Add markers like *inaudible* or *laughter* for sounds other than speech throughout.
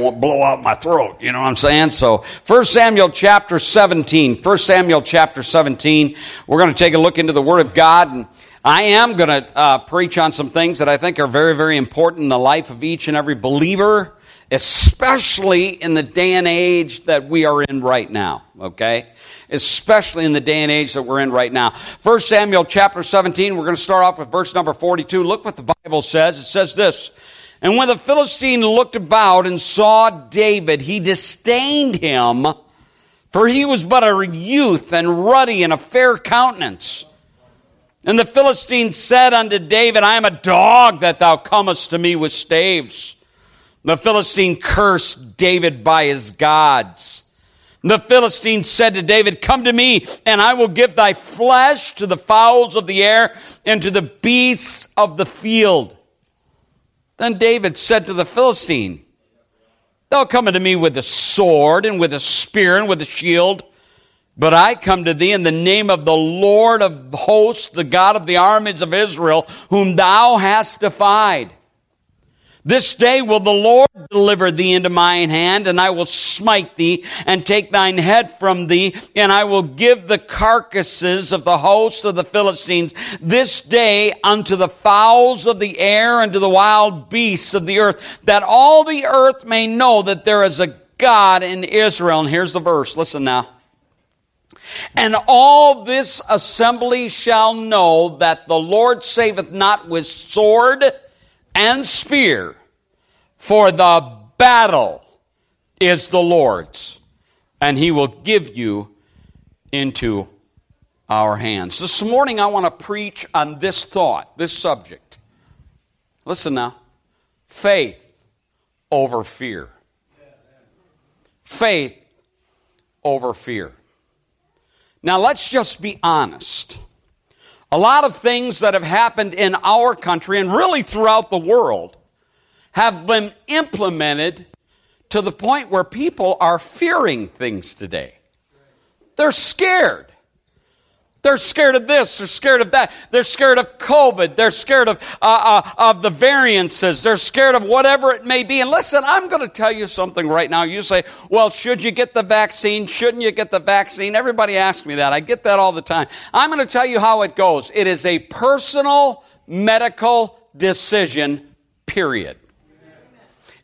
won't blow out my throat. You know what I'm saying? So 1 Samuel chapter 17. 1 Samuel chapter 17. We're going to take a look into the Word of God. And I am going to uh, preach on some things that I think are very, very important in the life of each and every believer, especially in the day and age that we are in right now. Okay? Especially in the day and age that we're in right now. 1 Samuel chapter 17. We're going to start off with verse number 42. Look what the Bible says. It says this. And when the Philistine looked about and saw David, he disdained him, for he was but a youth and ruddy and a fair countenance. And the Philistine said unto David, I am a dog that thou comest to me with staves. The Philistine cursed David by his gods. The Philistine said to David, Come to me, and I will give thy flesh to the fowls of the air and to the beasts of the field. Then David said to the Philistine, Thou come unto me with a sword and with a spear and with a shield, but I come to thee in the name of the Lord of hosts, the God of the armies of Israel, whom thou hast defied. This day will the Lord deliver thee into mine hand, and I will smite thee and take thine head from thee, and I will give the carcasses of the host of the Philistines this day unto the fowls of the air and to the wild beasts of the earth, that all the earth may know that there is a God in Israel. And here's the verse. Listen now. And all this assembly shall know that the Lord saveth not with sword, and spear, for the battle is the Lord's, and he will give you into our hands. This morning, I want to preach on this thought, this subject. Listen now faith over fear. Faith over fear. Now, let's just be honest. A lot of things that have happened in our country and really throughout the world have been implemented to the point where people are fearing things today. They're scared. They're scared of this. They're scared of that. They're scared of COVID. They're scared of, uh, uh, of the variances. They're scared of whatever it may be. And listen, I'm going to tell you something right now. You say, well, should you get the vaccine? Shouldn't you get the vaccine? Everybody asks me that. I get that all the time. I'm going to tell you how it goes. It is a personal medical decision, period.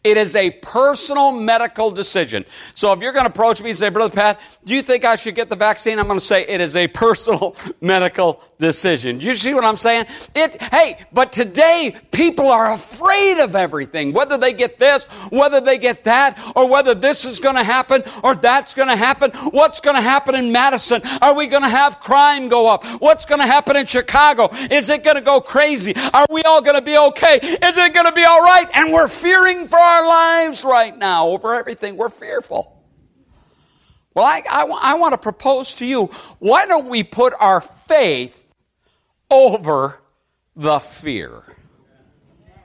It is a personal medical decision. So if you're going to approach me and say, Brother Pat, do you think I should get the vaccine? I'm going to say it is a personal *laughs* medical decision. You see what I'm saying? It, hey, but today people are afraid of everything. Whether they get this, whether they get that, or whether this is going to happen or that's going to happen. What's going to happen in Madison? Are we going to have crime go up? What's going to happen in Chicago? Is it going to go crazy? Are we all going to be okay? Is it going to be all right? And we're fearing for our lives right now over everything. We're fearful. Well, I, I, I want to propose to you why don't we put our faith over the fear.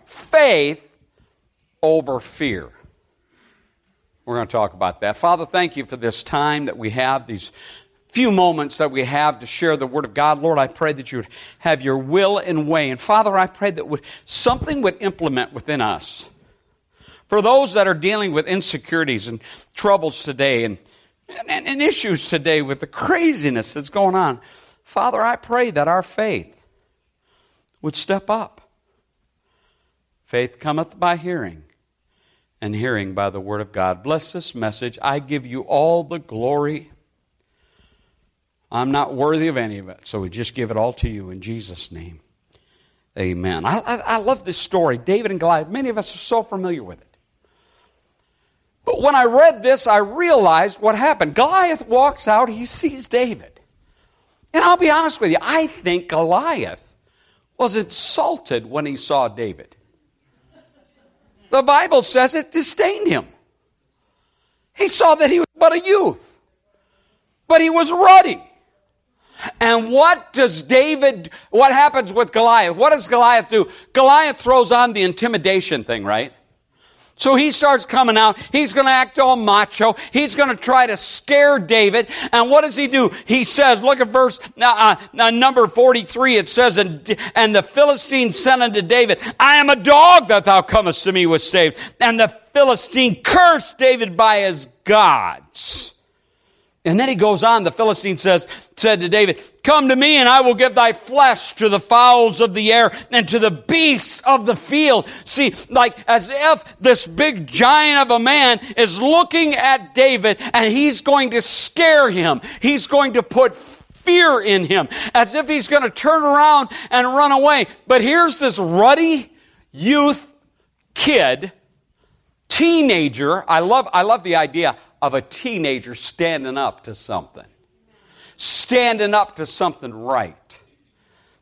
Faith over fear. We're going to talk about that. Father, thank you for this time that we have, these few moments that we have to share the Word of God. Lord, I pray that you would have your will and way. And Father, I pray that would, something would implement within us. For those that are dealing with insecurities and troubles today and, and, and issues today with the craziness that's going on, Father, I pray that our faith would step up. Faith cometh by hearing, and hearing by the word of God. Bless this message. I give you all the glory. I'm not worthy of any of it, so we just give it all to you in Jesus' name. Amen. I, I, I love this story, David and Goliath. Many of us are so familiar with it. But when I read this, I realized what happened. Goliath walks out, he sees David. And I'll be honest with you, I think Goliath was insulted when he saw David. The Bible says it disdained him. He saw that he was but a youth, but he was ruddy. And what does David, what happens with Goliath? What does Goliath do? Goliath throws on the intimidation thing, right? So he starts coming out. He's going to act all macho. He's going to try to scare David. And what does he do? He says, look at verse uh, uh, number 43. It says, and, and the Philistine said unto David, I am a dog that thou comest to me with staves. And the Philistine cursed David by his gods. And then he goes on, the Philistine says, said to David, Come to me and I will give thy flesh to the fowls of the air and to the beasts of the field. See, like as if this big giant of a man is looking at David and he's going to scare him. He's going to put fear in him as if he's going to turn around and run away. But here's this ruddy youth kid, teenager. I love, I love the idea of a teenager standing up to something, standing up to something right.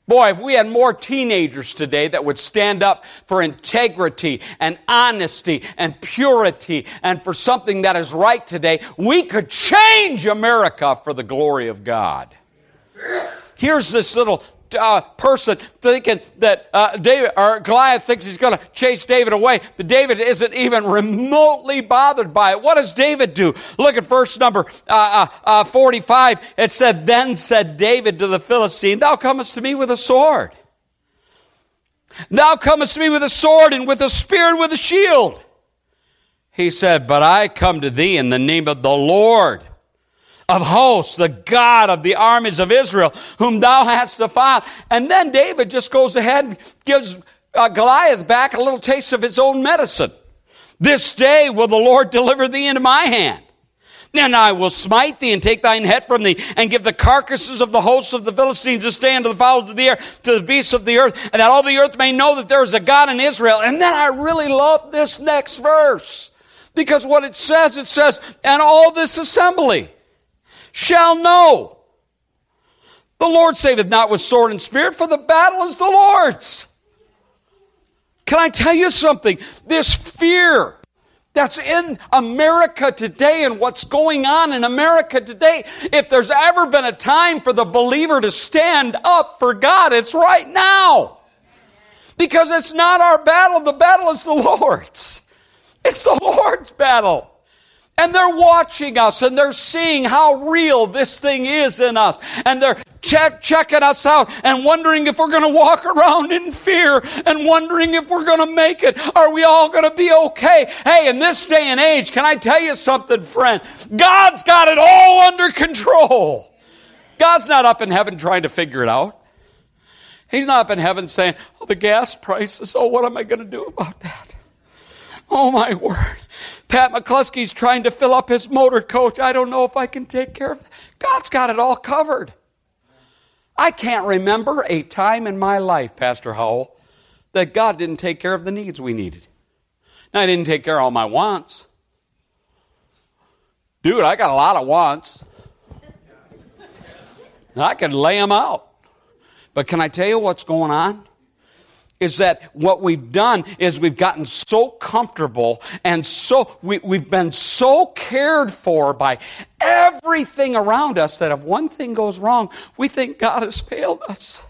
Boy, if we had more teenagers today that would stand up for integrity and honesty and purity and for something that is right today, we could change America for the glory of God. Here's this little uh, person thinking that uh, David or Goliath thinks he's going to chase David away, but David isn't even remotely bothered by it. What does David do? Look at verse number uh, uh, uh 45. It said, "Then said David to the Philistine, Thou comest to me with a sword. Thou comest to me with a sword and with a spear and with a shield." He said, "But I come to thee in the name of the Lord." Of hosts, the God of the armies of Israel, whom thou hast defied. And then David just goes ahead and gives uh, Goliath back a little taste of his own medicine. This day will the Lord deliver thee into my hand. And I will smite thee and take thine head from thee and give the carcasses of the hosts of the Philistines to stand to the fowls of the air, to the beasts of the earth, and that all the earth may know that there is a God in Israel. And then I really love this next verse because what it says, it says, and all this assembly shall know. The Lord saveth not with sword and spear, for the battle is the Lord's. Can I tell you something? This fear that's in America today and what's going on in America today, if there's ever been a time for the believer to stand up for God, it's right now. Because it's not our battle, the battle is the Lord's. It's the Lord's battle. And they're watching us and they're seeing how real this thing is in us. And they're check, checking us out and wondering if we're going to walk around in fear and wondering if we're going to make it. Are we all going to be okay? Hey, in this day and age, can I tell you something, friend? God's got it all under control. God's not up in heaven trying to figure it out. He's not up in heaven saying, oh, the gas prices, oh, what am I going to do about that? Oh, my word. Pat McCluskey's trying to fill up his motor coach. I don't know if I can take care of it. God's got it all covered. I can't remember a time in my life, Pastor Howell, that God didn't take care of the needs we needed. Now, I didn't take care of all my wants. Dude, I got a lot of wants. I can lay them out. But can I tell you what's going on? Is that what we've done is we've gotten so comfortable and so we, we've been so cared for by everything around us that if one thing goes wrong, we think God has failed us.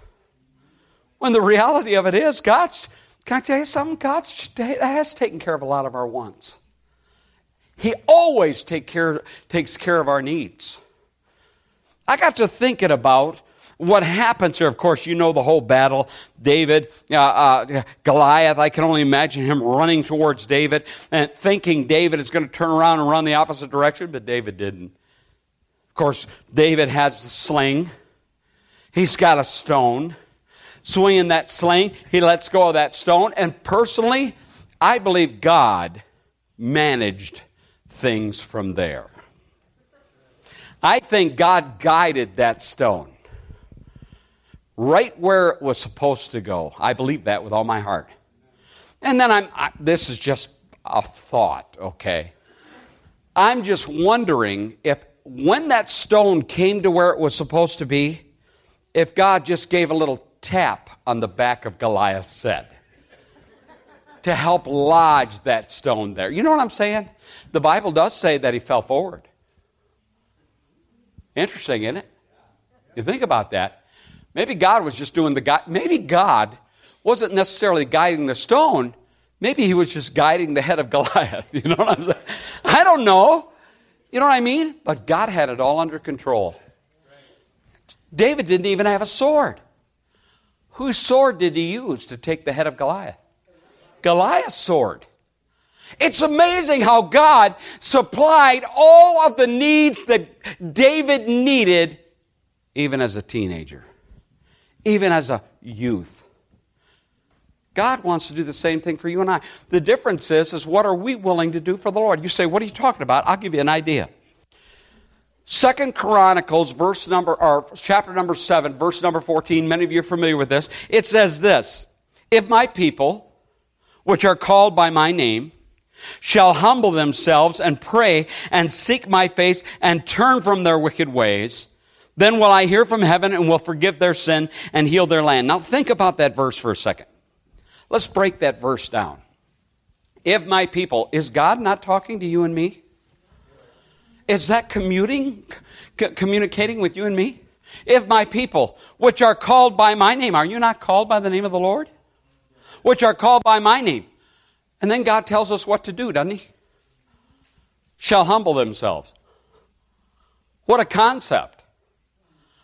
When the reality of it is, God's, can I tell you something? God has taken care of a lot of our wants. He always take care, takes care of our needs. I got to thinking about what happens here, of course, you know the whole battle. David, uh, uh, Goliath, I can only imagine him running towards David and thinking David is going to turn around and run the opposite direction, but David didn't. Of course, David has the sling, he's got a stone. Swinging that sling, he lets go of that stone. And personally, I believe God managed things from there. I think God guided that stone right where it was supposed to go. I believe that with all my heart. And then I'm, I, this is just a thought, okay? I'm just wondering if when that stone came to where it was supposed to be, if God just gave a little tap on the back of Goliath's head to help lodge that stone there. You know what I'm saying? The Bible does say that he fell forward. Interesting, isn't it? You think about that. Maybe God was just doing the guide. Maybe God wasn't necessarily guiding the stone. Maybe he was just guiding the head of Goliath. *laughs* You know what I'm saying? I don't know. You know what I mean? But God had it all under control. David didn't even have a sword. Whose sword did he use to take the head of Goliath? Goliath's sword. It's amazing how God supplied all of the needs that David needed even as a teenager, even as a youth. God wants to do the same thing for you and I. The difference is, is what are we willing to do for the Lord? You say, what are you talking about? I'll give you an idea. Second Chronicles, verse number, or chapter number seven, verse number 14, many of you are familiar with this. It says this, If my people, which are called by my name, shall humble themselves and pray and seek my face and turn from their wicked ways, then will I hear from heaven and will forgive their sin and heal their land. Now think about that verse for a second. Let's break that verse down. If my people, is God not talking to you and me? Is that commuting, c- communicating with you and me? If my people, which are called by my name, are you not called by the name of the Lord? Which are called by my name. And then God tells us what to do, doesn't He? Shall humble themselves. What a concept.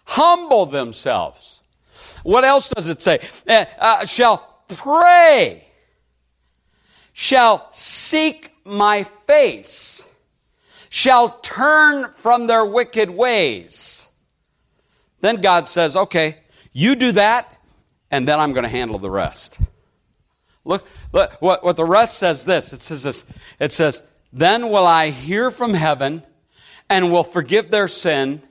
Humble themselves. What else does it say? Uh, uh, shall pray. Shall seek my face shall turn from their wicked ways. Then God says, okay, you do that, and then I'm going to handle the rest. Look, look what, what the rest says this. It says this. It says, then will I hear from heaven and will forgive their sin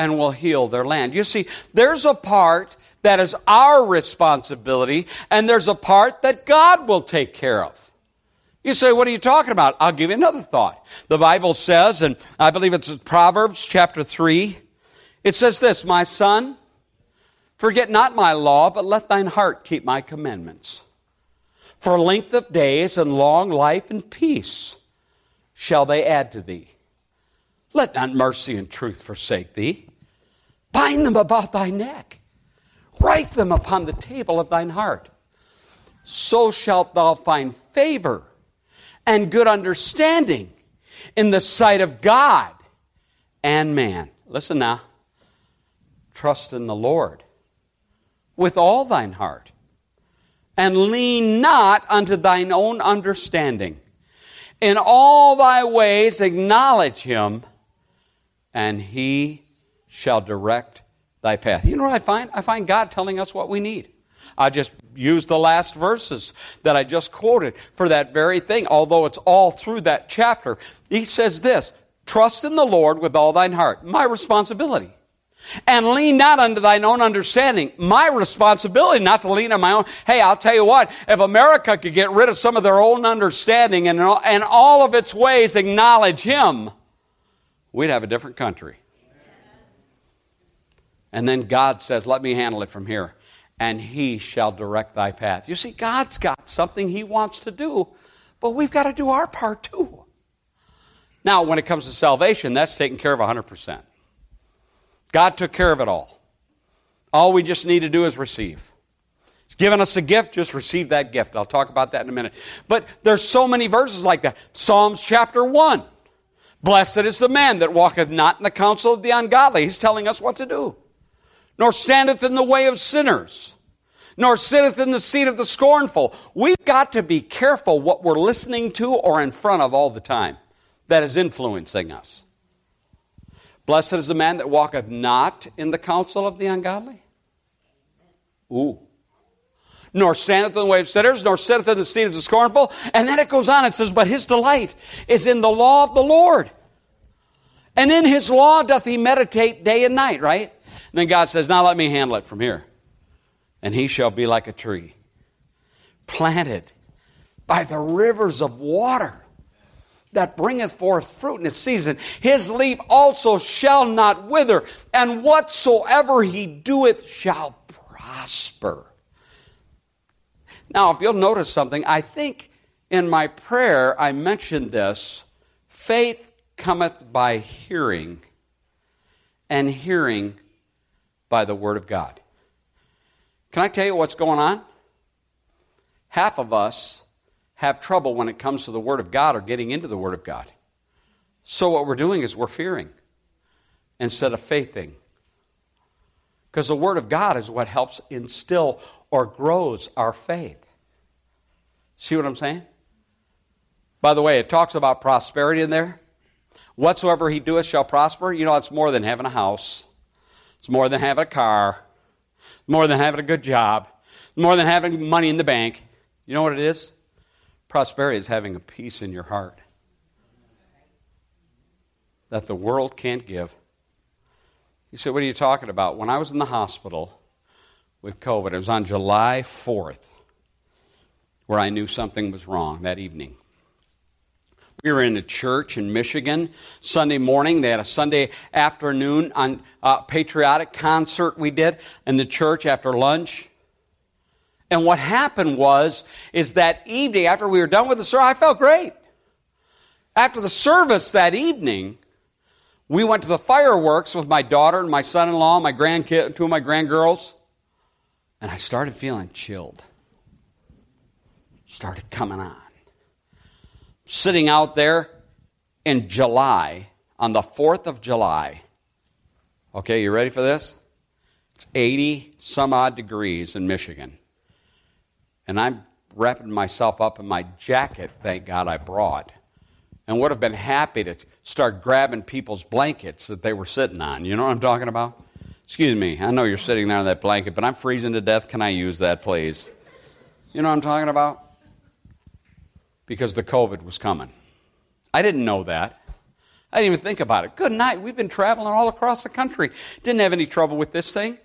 and will heal their land. You see, there's a part that is our responsibility, and there's a part that God will take care of. You say, what are you talking about? I'll give you another thought. The Bible says, and I believe it's Proverbs chapter 3, it says this, My son, forget not my law, but let thine heart keep my commandments. For length of days and long life and peace shall they add to thee. Let not mercy and truth forsake thee. Bind them about thy neck. Write them upon the table of thine heart. So shalt thou find favor and good understanding in the sight of God and man. Listen now. Trust in the Lord with all thine heart, and lean not unto thine own understanding. In all thy ways acknowledge him, and he shall direct thy path. You know what I find? I find God telling us what we need. I just used the last verses that I just quoted for that very thing, although it's all through that chapter. He says this Trust in the Lord with all thine heart. My responsibility. And lean not unto thine own understanding. My responsibility not to lean on my own. Hey, I'll tell you what, if America could get rid of some of their own understanding and, and all of its ways acknowledge Him, we'd have a different country. And then God says, let me handle it from here and he shall direct thy path. You see, God's got something he wants to do, but we've got to do our part too. Now, when it comes to salvation, that's taken care of 100%. God took care of it all. All we just need to do is receive. He's given us a gift, just receive that gift. I'll talk about that in a minute. But there's so many verses like that. Psalms chapter 1. Blessed is the man that walketh not in the counsel of the ungodly. He's telling us what to do nor standeth in the way of sinners, nor sitteth in the seat of the scornful. We've got to be careful what we're listening to or in front of all the time that is influencing us. Blessed is the man that walketh not in the counsel of the ungodly. Ooh. Nor standeth in the way of sinners, nor sitteth in the seat of the scornful. And then it goes on, it says, But his delight is in the law of the Lord. And in his law doth he meditate day and night, right? And then God says, Now let me handle it from here. And he shall be like a tree planted by the rivers of water that bringeth forth fruit in its season. His leaf also shall not wither, and whatsoever he doeth shall prosper. Now, if you'll notice something, I think in my prayer I mentioned this faith cometh by hearing, and hearing by the Word of God. Can I tell you what's going on? Half of us have trouble when it comes to the Word of God or getting into the Word of God. So, what we're doing is we're fearing instead of faithing. Because the Word of God is what helps instill or grows our faith. See what I'm saying? By the way, it talks about prosperity in there. Whatsoever he doeth shall prosper. You know, it's more than having a house. It's more than having a car. It's more than having a good job. It's more than having money in the bank. You know what it is? Prosperity is having a peace in your heart that the world can't give. You say, What are you talking about? When I was in the hospital with COVID, it was on July 4th where I knew something was wrong that evening. We were in a church in Michigan Sunday morning. They had a Sunday afternoon on a patriotic concert we did in the church after lunch. And what happened was, is that evening after we were done with the service, I felt great. After the service that evening, we went to the fireworks with my daughter and my son-in-law, my grandkid, two of my grandgirls, and I started feeling chilled. Started coming on sitting out there in July, on the 4th of July. Okay, you ready for this? It's 80 some odd degrees in Michigan. And I'm wrapping myself up in my jacket, thank God I brought. And would have been happy to start grabbing people's blankets that they were sitting on. You know what I'm talking about? Excuse me, I know you're sitting there on that blanket, but I'm freezing to death. Can I use that, please? You know what I'm talking about? Because the COVID was coming. I didn't know that. I didn't even think about it. Good night. We've been traveling all across the country. Didn't have any trouble with this thing.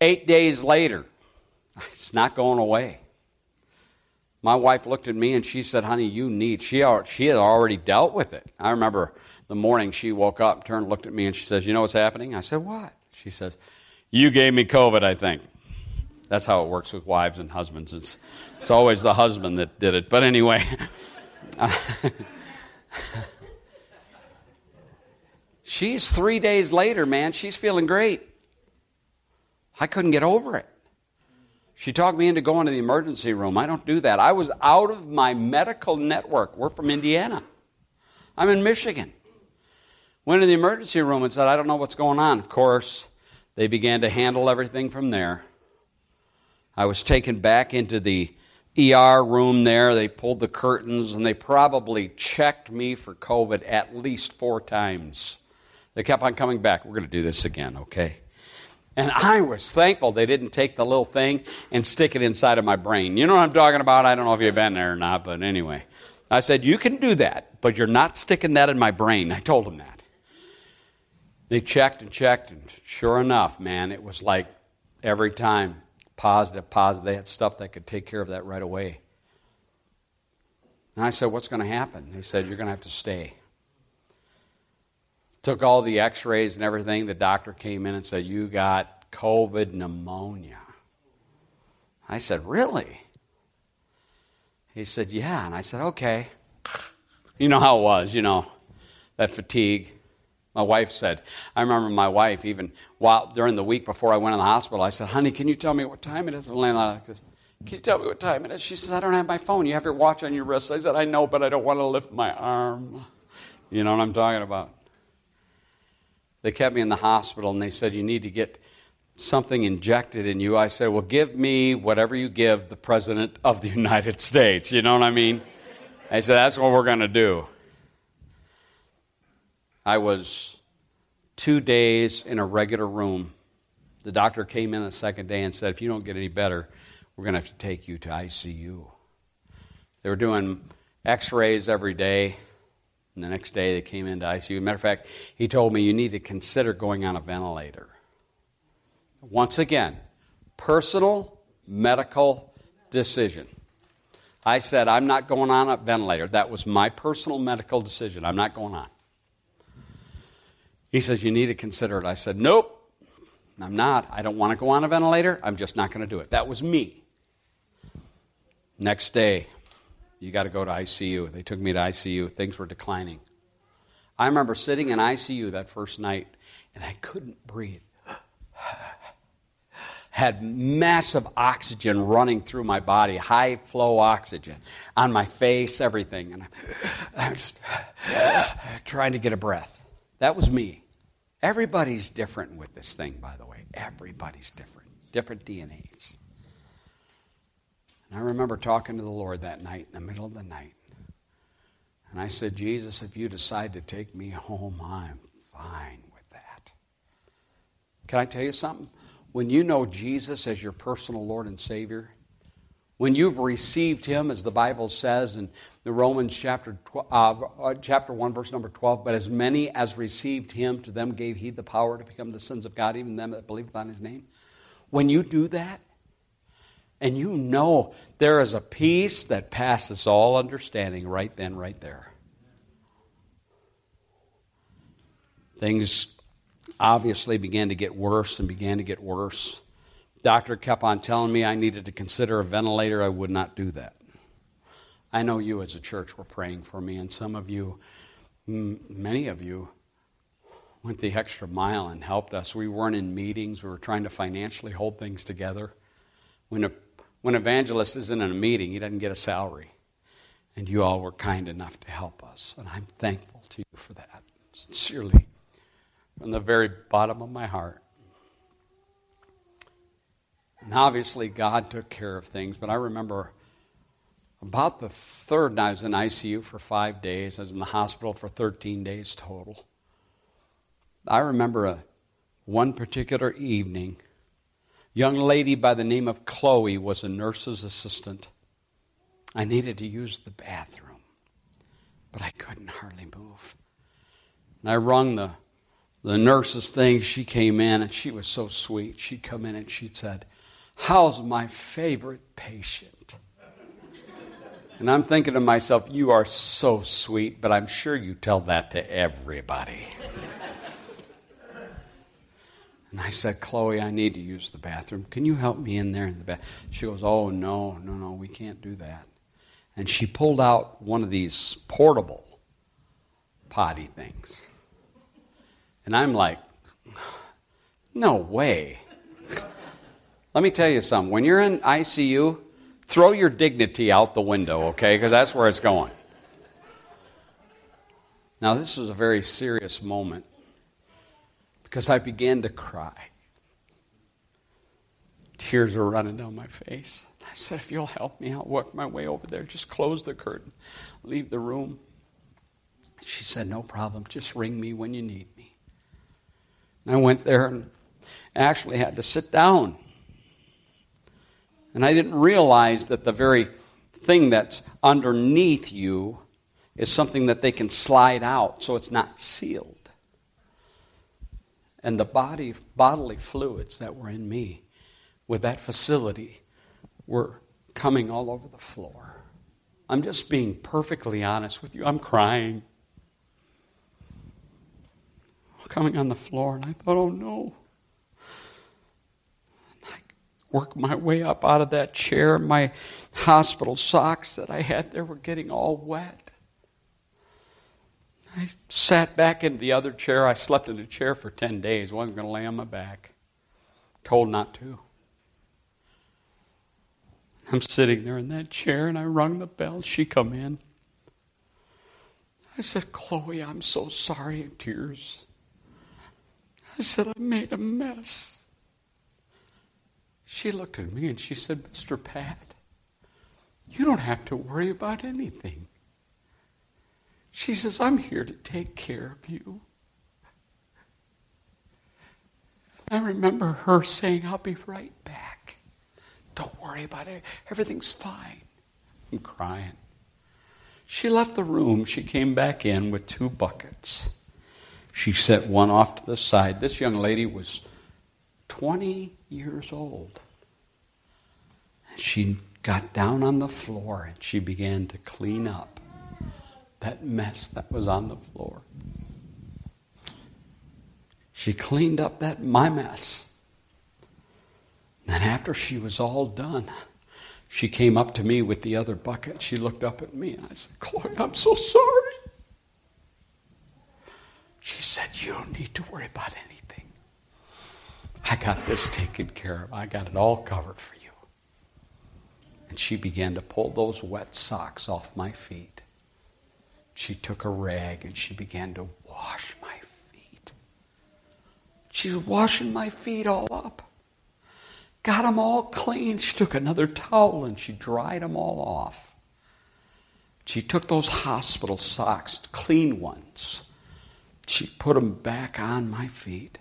Eight days later, *laughs* it's not going away. My wife looked at me and she said, Honey, you need. She, she had already dealt with it. I remember the morning she woke up, turned, looked at me, and she says, You know what's happening? I said, What? She says, You gave me COVID, I think. That's how it works with wives and husbands. It's, it's always the husband that did it. But anyway. *laughs* she's three days later, man. She's feeling great. I couldn't get over it. She talked me into going to the emergency room. I don't do that. I was out of my medical network. We're from Indiana. I'm in Michigan. Went to the emergency room and said, I don't know what's going on. Of course, they began to handle everything from there. I was taken back into the ER room there. They pulled the curtains and they probably checked me for COVID at least four times. They kept on coming back. We're going to do this again, okay? And I was thankful they didn't take the little thing and stick it inside of my brain. You know what I'm talking about? I don't know if you've been there or not, but anyway. I said, You can do that, but you're not sticking that in my brain. I told them that. They checked and checked, and sure enough, man, it was like every time positive, positive. They had stuff that could take care of that right away. And I said, What's going to happen? They said, You're going to have to stay. Took all the x rays and everything. The doctor came in and said, You got COVID pneumonia. I said, Really? He said, Yeah. And I said, Okay. You know how it was, you know, that fatigue. My wife said, I remember my wife, even while during the week before I went in the hospital, I said, Honey, can you tell me what time it is? I'm laying like this. Can you tell me what time it is? She says, I don't have my phone. You have your watch on your wrist. I said, I know, but I don't want to lift my arm. You know what I'm talking about? They kept me in the hospital and they said, You need to get something injected in you. I said, Well, give me whatever you give the President of the *laughs* United States. You know what I mean? I said, That's what we're going to do. I was two days in a regular room. The doctor came in the second day and said, if you don't get any better, we're going to have to take you to ICU. They were doing x rays every day. And the next day they came into ICU. Matter of fact, he told me you need to consider going on a ventilator. Once again, personal medical decision. I said, I'm not going on a ventilator. That was my personal medical decision. I'm not going on. He says, You need to consider it. I said, Nope, I'm not. I don't want to go on a ventilator. I'm just not going to do it. That was me. Next day, you got to go to ICU. They took me to ICU. Things were declining. I remember sitting in ICU that first night, and I couldn't breathe. *sighs* had massive oxygen running through my body, high flow oxygen on my face, everything. And I'm *sighs* just *sighs* trying to get a breath. That was me. Everybody's different with this thing, by the way. Everybody's different, different DNAs. And I remember talking to the Lord that night, in the middle of the night. And I said, Jesus, if you decide to take me home, I'm fine with that. Can I tell you something? When you know Jesus as your personal Lord and Savior, when you've received Him, as the Bible says in the Romans chapter, uh, uh, chapter 1, verse number 12, but as many as received Him, to them gave He the power to become the sons of God, even them that believe on His name. When you do that, and you know there is a peace that passes all understanding right then, right there. Things obviously began to get worse and began to get worse. Doctor kept on telling me I needed to consider a ventilator. I would not do that. I know you as a church were praying for me, and some of you, many of you, went the extra mile and helped us. We weren't in meetings, we were trying to financially hold things together. When a when evangelist isn't in a meeting, he doesn't get a salary. And you all were kind enough to help us. And I'm thankful to you for that. Sincerely, from the very bottom of my heart. And obviously, God took care of things, but I remember about the third night, I was in ICU for five days. I was in the hospital for 13 days total. I remember a, one particular evening young lady by the name of Chloe was a nurse's assistant. I needed to use the bathroom, but I couldn't hardly move. And I rung the, the nurse's thing. She came in, and she was so sweet. She'd come in and she'd said, How's my favorite patient? And I'm thinking to myself, You are so sweet, but I'm sure you tell that to everybody. And I said, Chloe, I need to use the bathroom. Can you help me in there in the bath? She goes, Oh, no, no, no, we can't do that. And she pulled out one of these portable potty things. And I'm like, No way. Let me tell you something. When you're in ICU, throw your dignity out the window, okay? Because that's where it's going. Now, this was a very serious moment because I began to cry. Tears were running down my face. I said, If you'll help me, I'll work my way over there. Just close the curtain, leave the room. She said, No problem. Just ring me when you need me. And I went there and actually had to sit down. And I didn't realize that the very thing that's underneath you is something that they can slide out so it's not sealed and the body, bodily fluids that were in me with that facility were coming all over the floor. I'm just being perfectly honest with you. I'm crying. Coming on the floor, and I thought, oh no. I worked my way up out of that chair. My hospital socks that I had there were getting all wet. I sat back in the other chair. I slept in a chair for 10 days. Wasn't going to lay on my back. Told not to. I'm sitting there in that chair and I rung the bell. She come in. I said, Chloe, I'm so sorry in tears. I said, I made a mess. She looked at me and she said, Mr. Pat, you don't have to worry about anything. She says, I'm here to take care of you. I remember her saying, I'll be right back. Don't worry about it. Everything's fine. I'm crying. She left the room. She came back in with two buckets. She set one off to the side. This young lady was 20 years old. She got down on the floor and she began to clean up that mess that was on the floor. She cleaned up that my mess. Then after she was all done, she came up to me with the other bucket. She looked up at me and I said, Chloe, I'm so sorry. She said, You don't need to worry about anything. I got this taken care of. I got it all covered for you. And she began to pull those wet socks off my feet. She took a rag and she began to wash my feet. She's washing my feet all up. Got them all clean. She took another towel and she dried them all off. She took those hospital socks, clean ones. She put them back on my feet.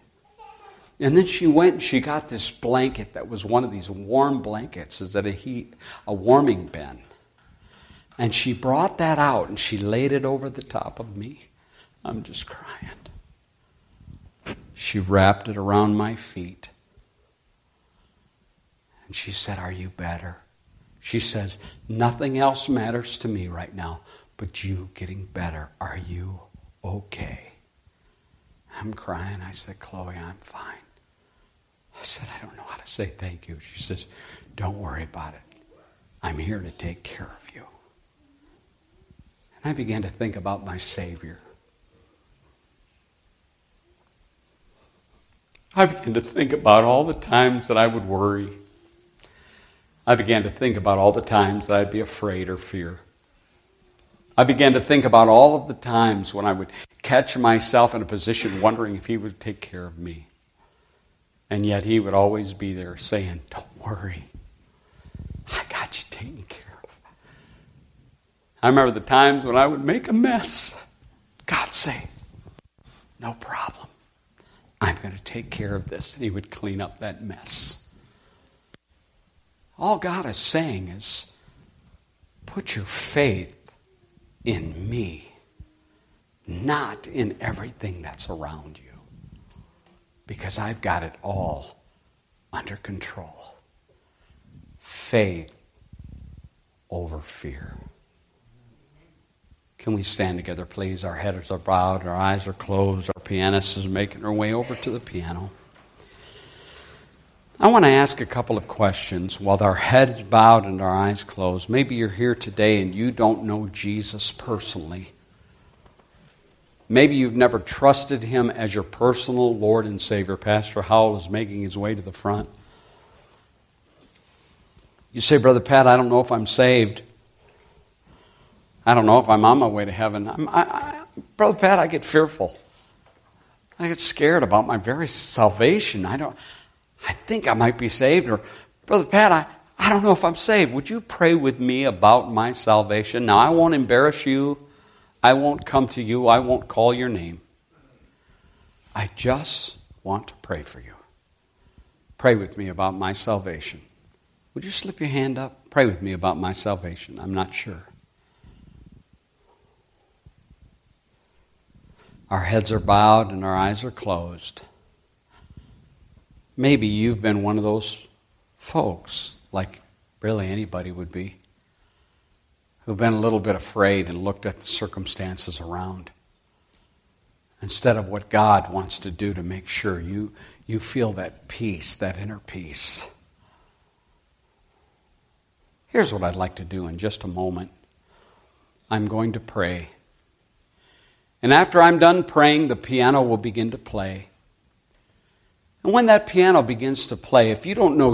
And then she went and she got this blanket that was one of these warm blankets, is that a heat, a warming bin. And she brought that out and she laid it over the top of me. I'm just crying. She wrapped it around my feet. And she said, Are you better? She says, Nothing else matters to me right now but you getting better. Are you okay? I'm crying. I said, Chloe, I'm fine. I said, I don't know how to say thank you. She says, Don't worry about it. I'm here to take care of you. And I began to think about my Savior. I began to think about all the times that I would worry. I began to think about all the times that I'd be afraid or fear. I began to think about all of the times when I would catch myself in a position wondering if He would take care of me. And yet He would always be there saying, Don't worry, I got you taken care of. I remember the times when I would make a mess. God say, No problem. I'm going to take care of this. And He would clean up that mess. All God is saying is, put your faith in me, not in everything that's around you. Because I've got it all under control. Faith over fear. Can we stand together, please? Our heads are bowed, our eyes are closed, our pianist is making her way over to the piano. I want to ask a couple of questions while our heads bowed and our eyes closed. Maybe you're here today and you don't know Jesus personally. Maybe you've never trusted him as your personal Lord and Savior. Pastor Howell is making his way to the front. You say, Brother Pat, I don't know if I'm saved. I don't know if I'm on my way to heaven. I, I, Brother Pat, I get fearful. I get scared about my very salvation. I don't. I think I might be saved. Or, Brother Pat, I, I don't know if I'm saved. Would you pray with me about my salvation? Now, I won't embarrass you. I won't come to you. I won't call your name. I just want to pray for you. Pray with me about my salvation. Would you slip your hand up? Pray with me about my salvation. I'm not sure. Our heads are bowed and our eyes are closed. Maybe you've been one of those folks, like really anybody would be, who've been a little bit afraid and looked at the circumstances around instead of what God wants to do to make sure you, you feel that peace, that inner peace. Here's what I'd like to do in just a moment I'm going to pray. And after I'm done praying, the piano will begin to play. And when that piano begins to play, if you don't know